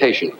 transportation.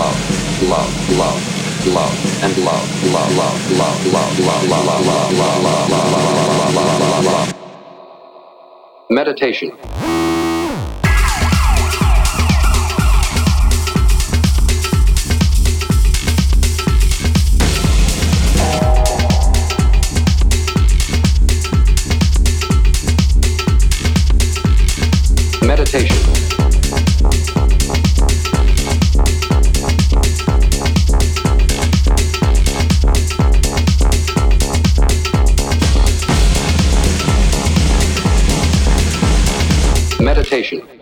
Love, love, love, love, and love, love, love, love, love, love, love, love, love, love, love, love, love, love, love. Meditation. Meditation. interpretation.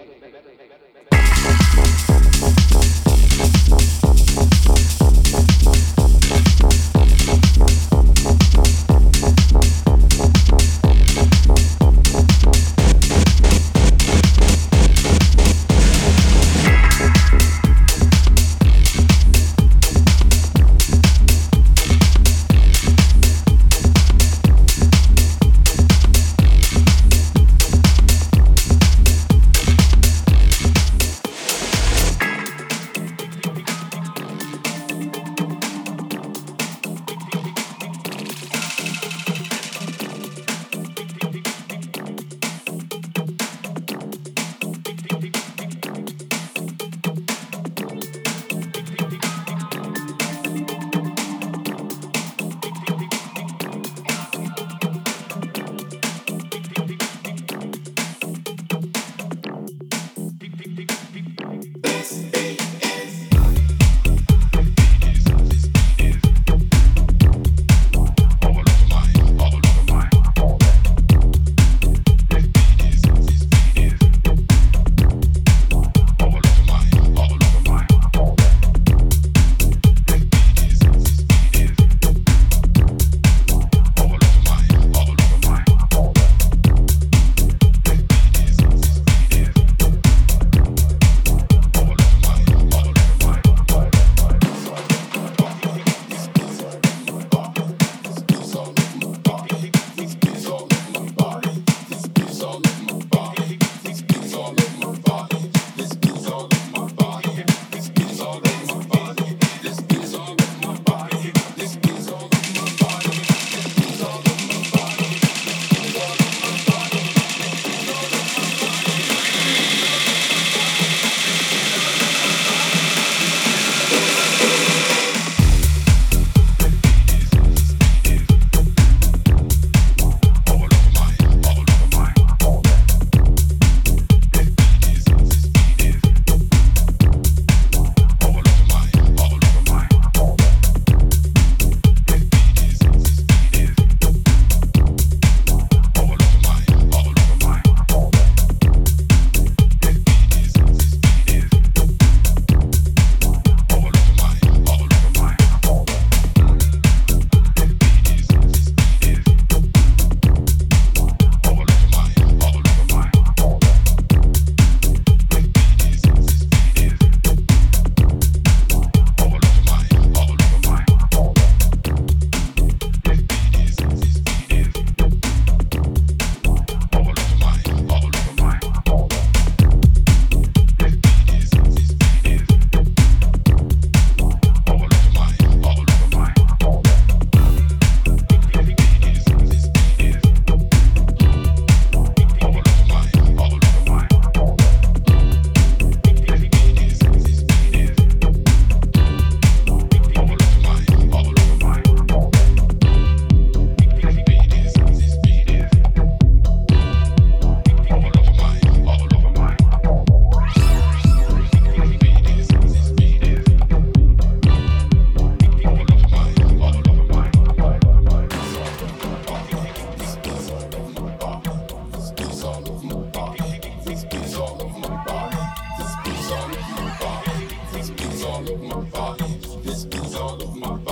all of my body. This is all of my body.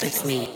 dance with me.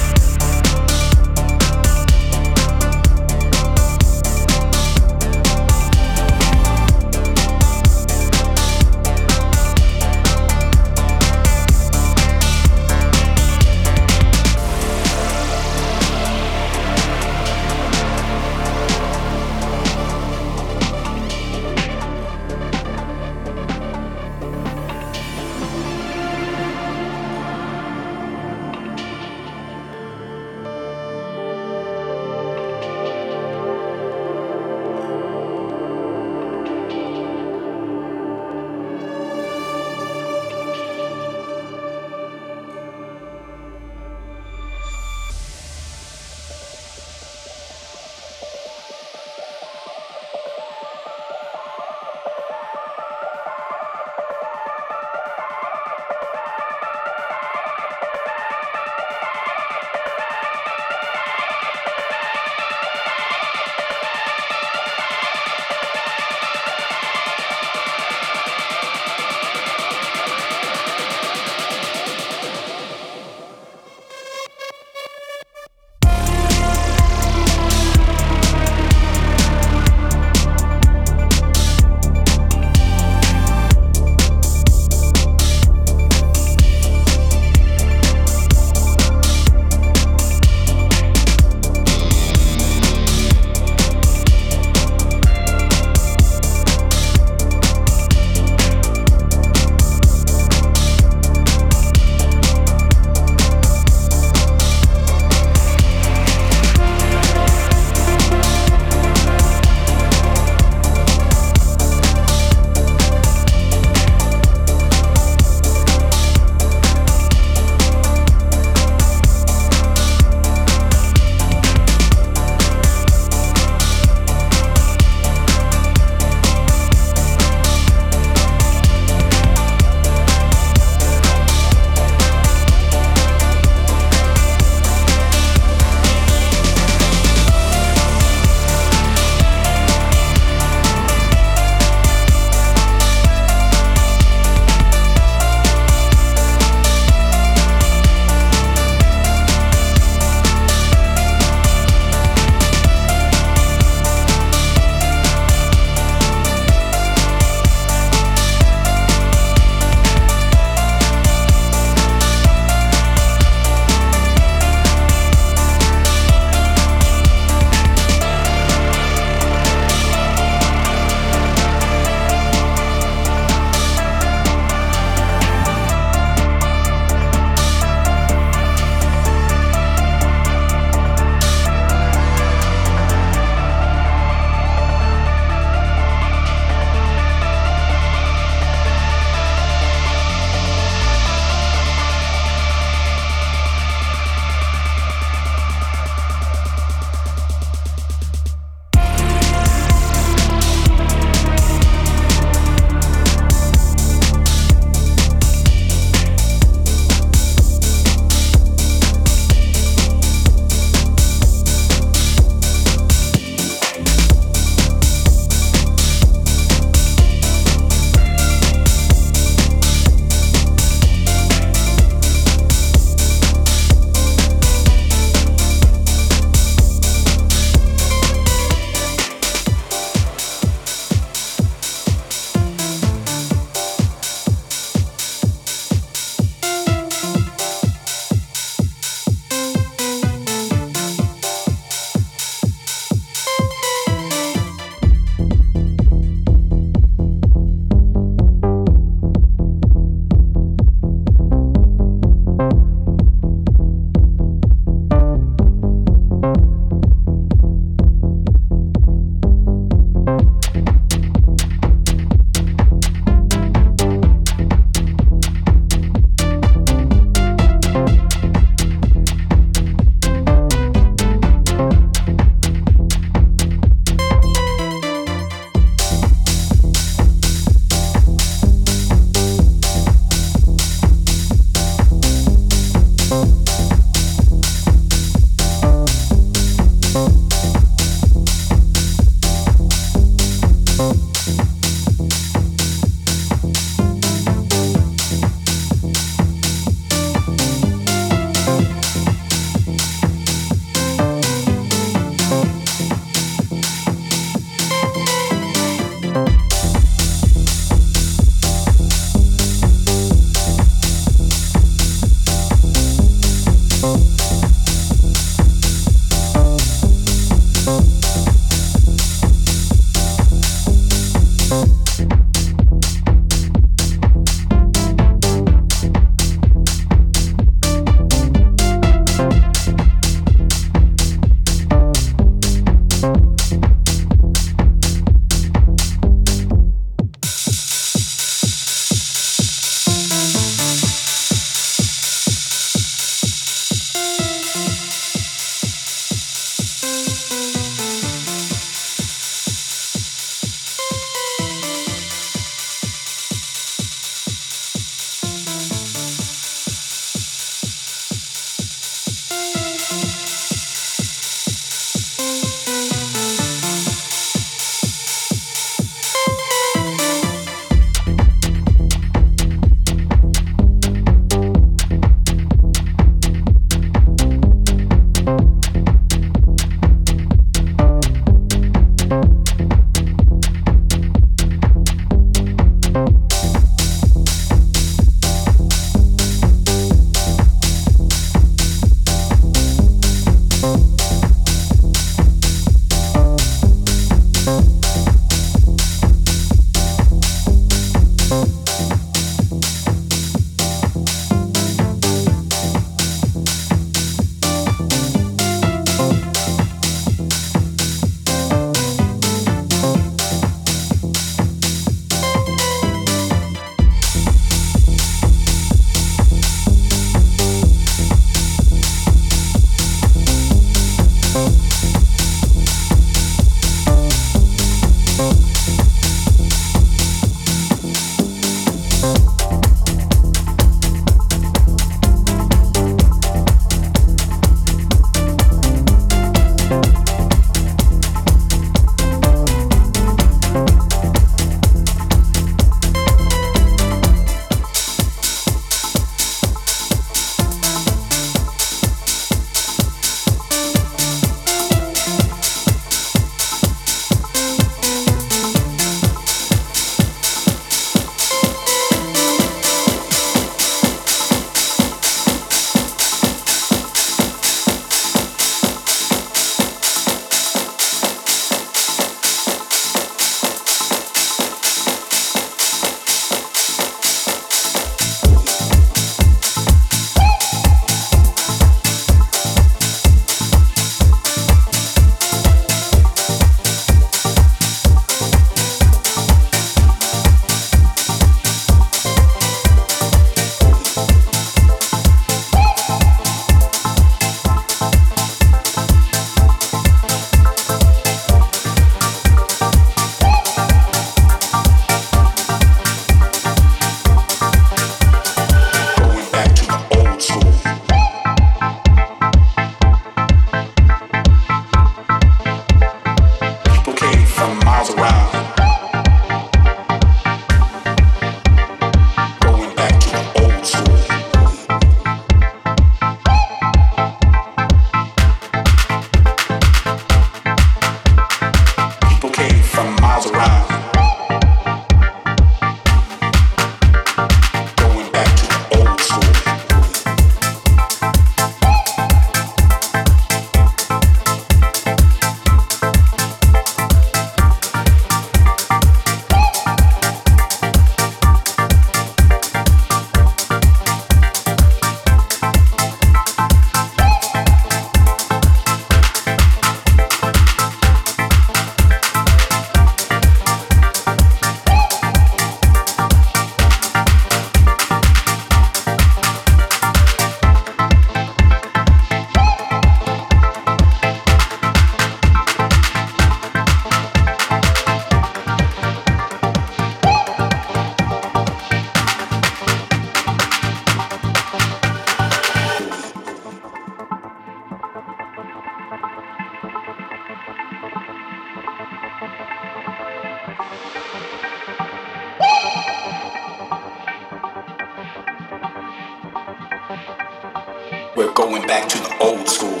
We're going back to the old school.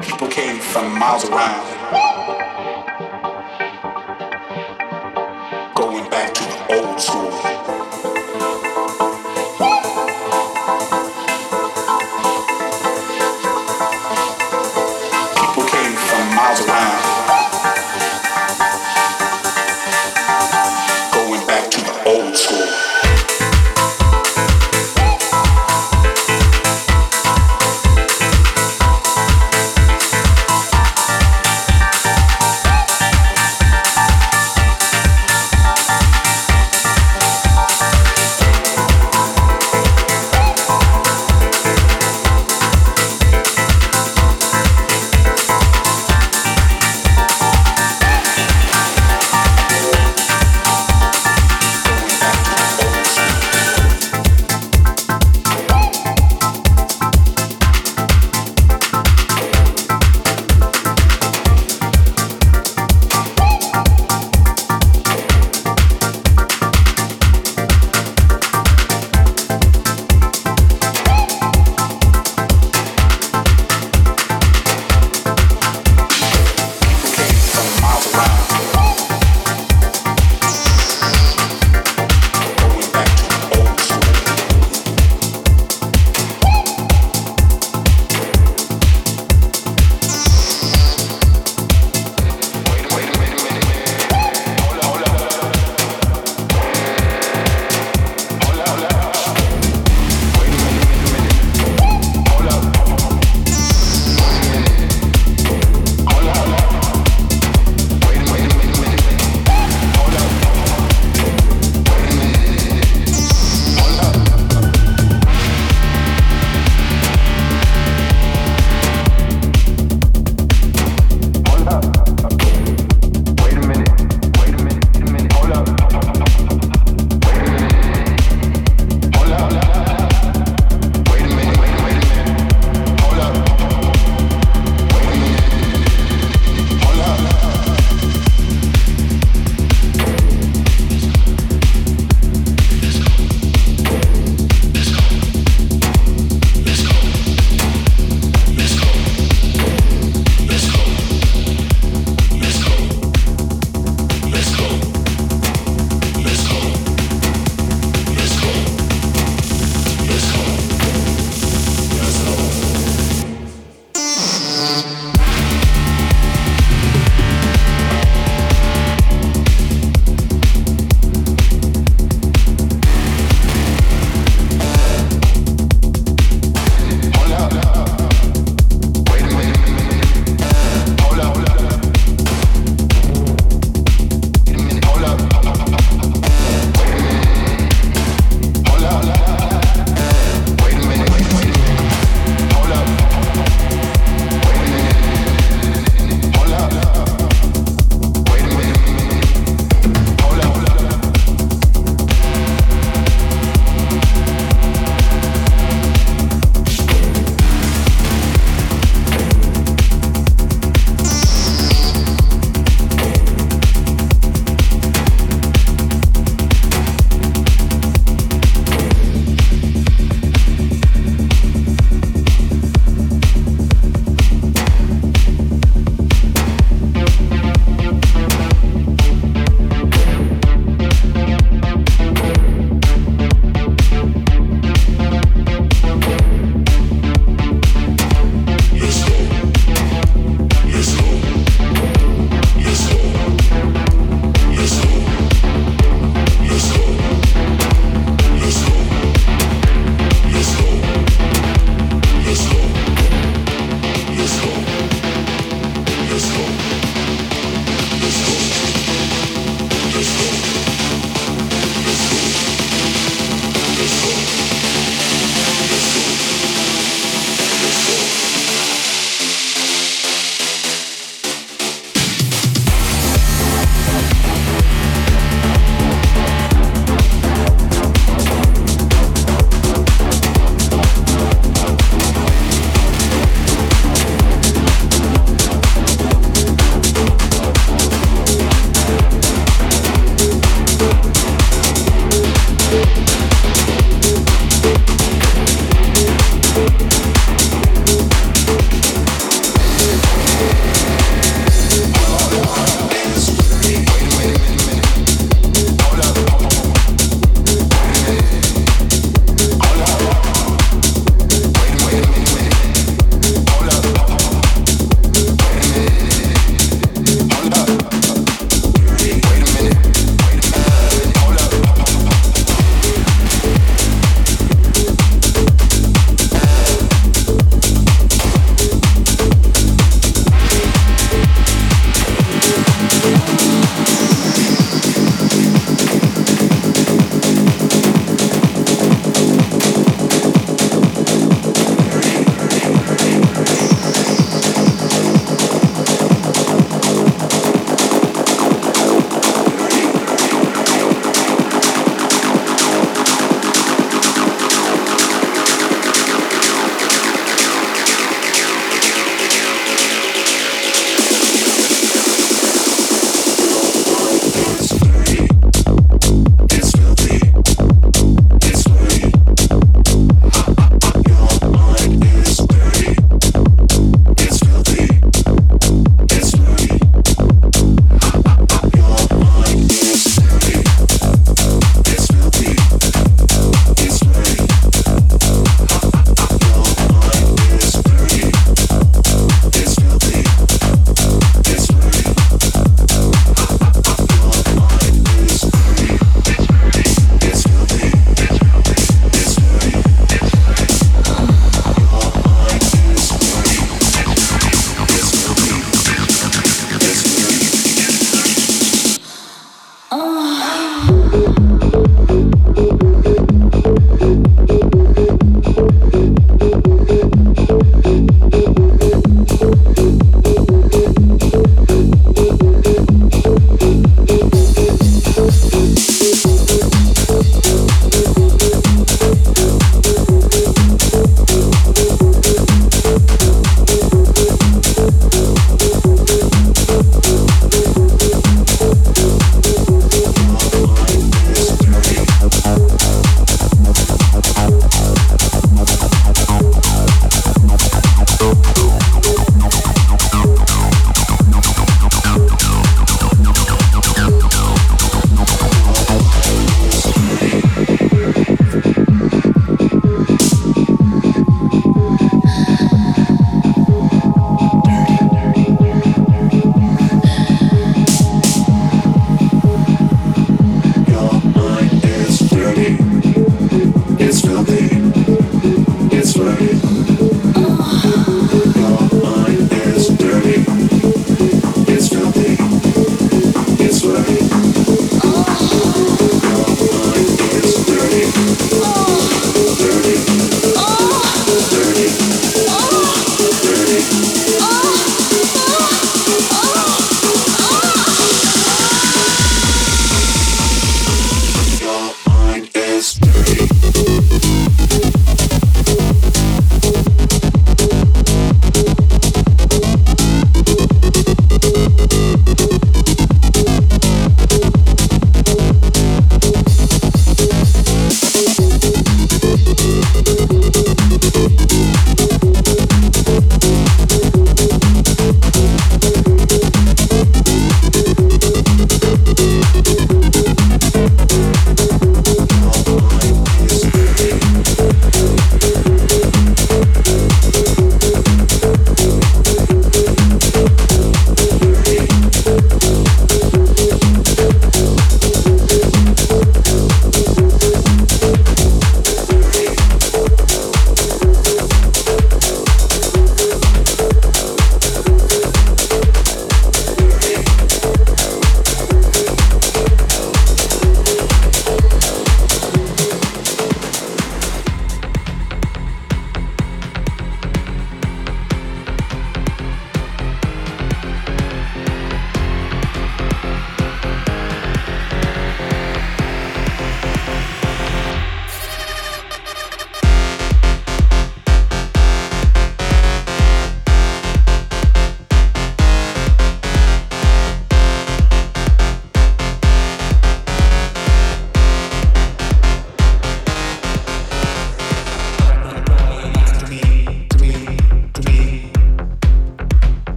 People came from miles around.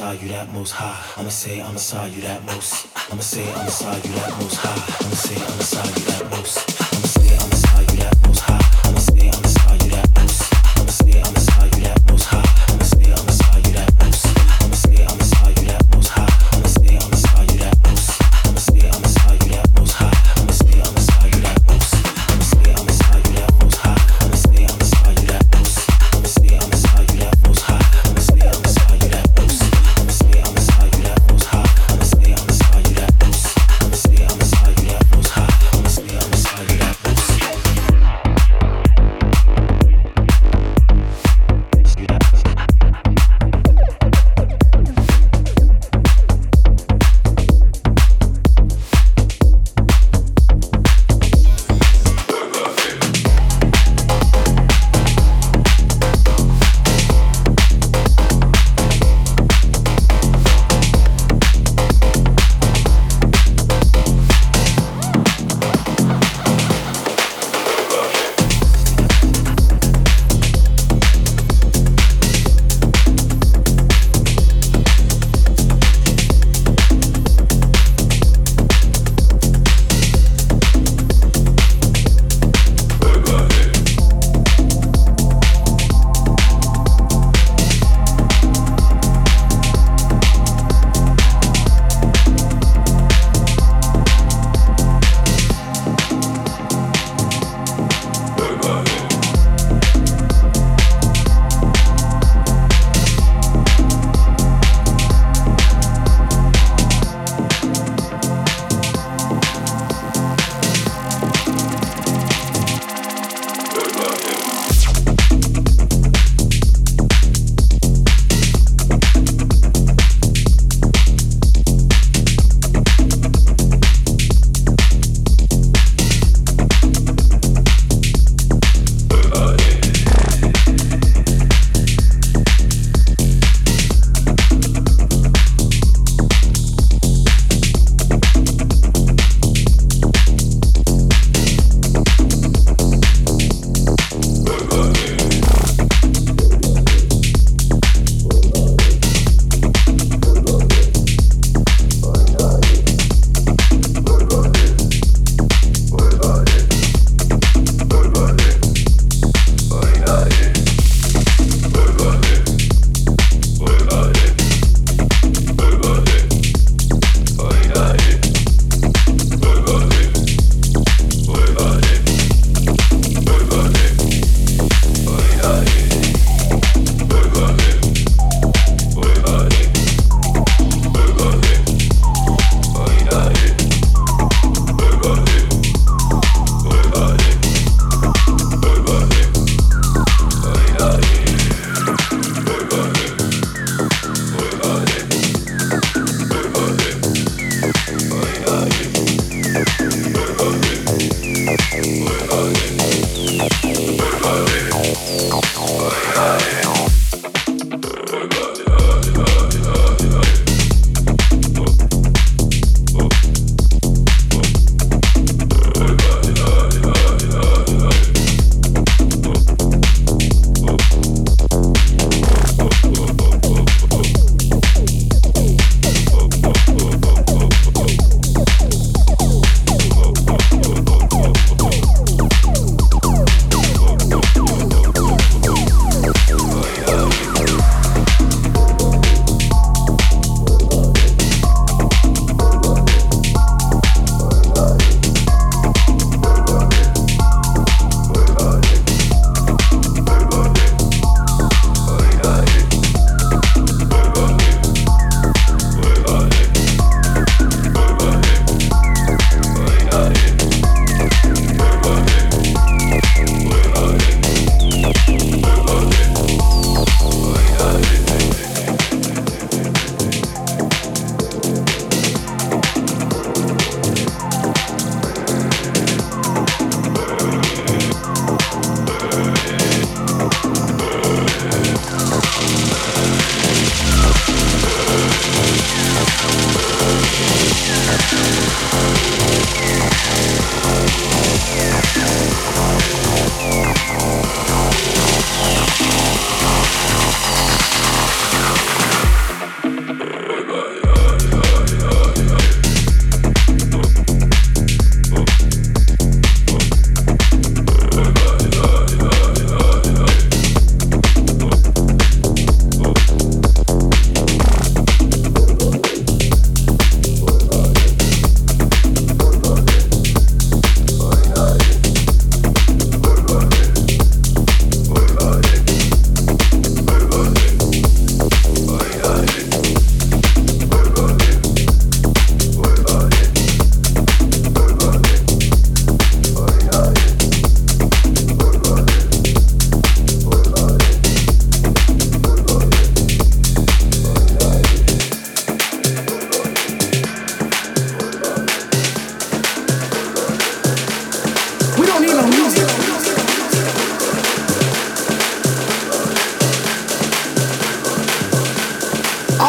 side you that most high. I'ma say I'ma side you that most. I'ma say I'ma side you that most high. I'ma say I'ma side you that most.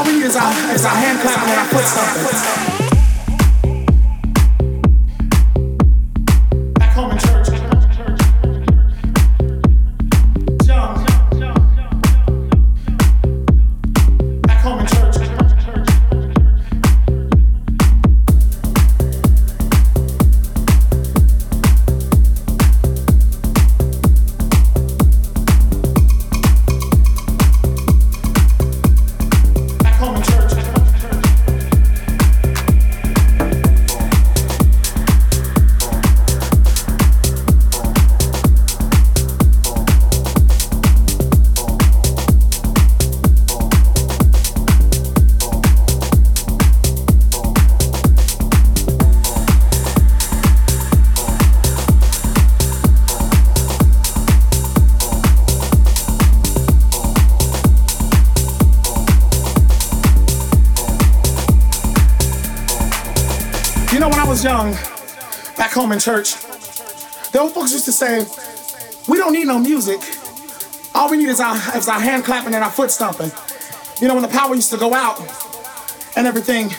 All we need is our, is our hand clapping when I put something. Young, back home in church, the old folks used to say, we don't need no music. All we need is our, is our hand clapping and our foot stomping. You know, when the power used to go out and everything,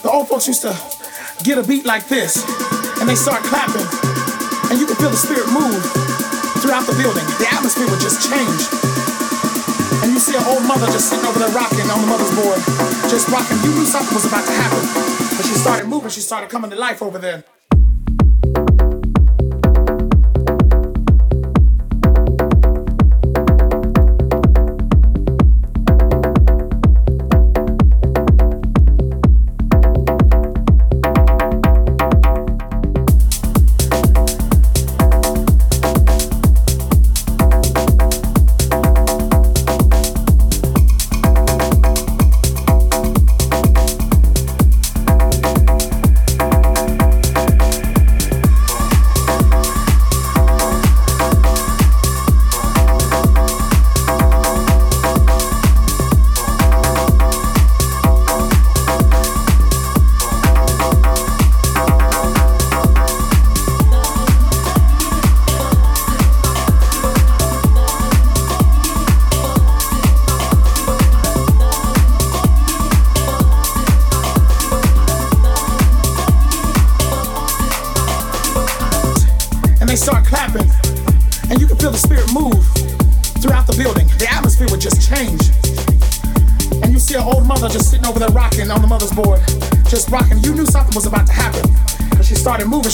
the old folks used to get a beat like this and they start clapping and you could feel the spirit move throughout the building. The atmosphere would just change. And you see an old mother just sitting over there rocking on the mother's board, just rocking. You knew something was about to happen. But she started moving, she started coming to life over there.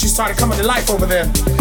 Started coming to life over there.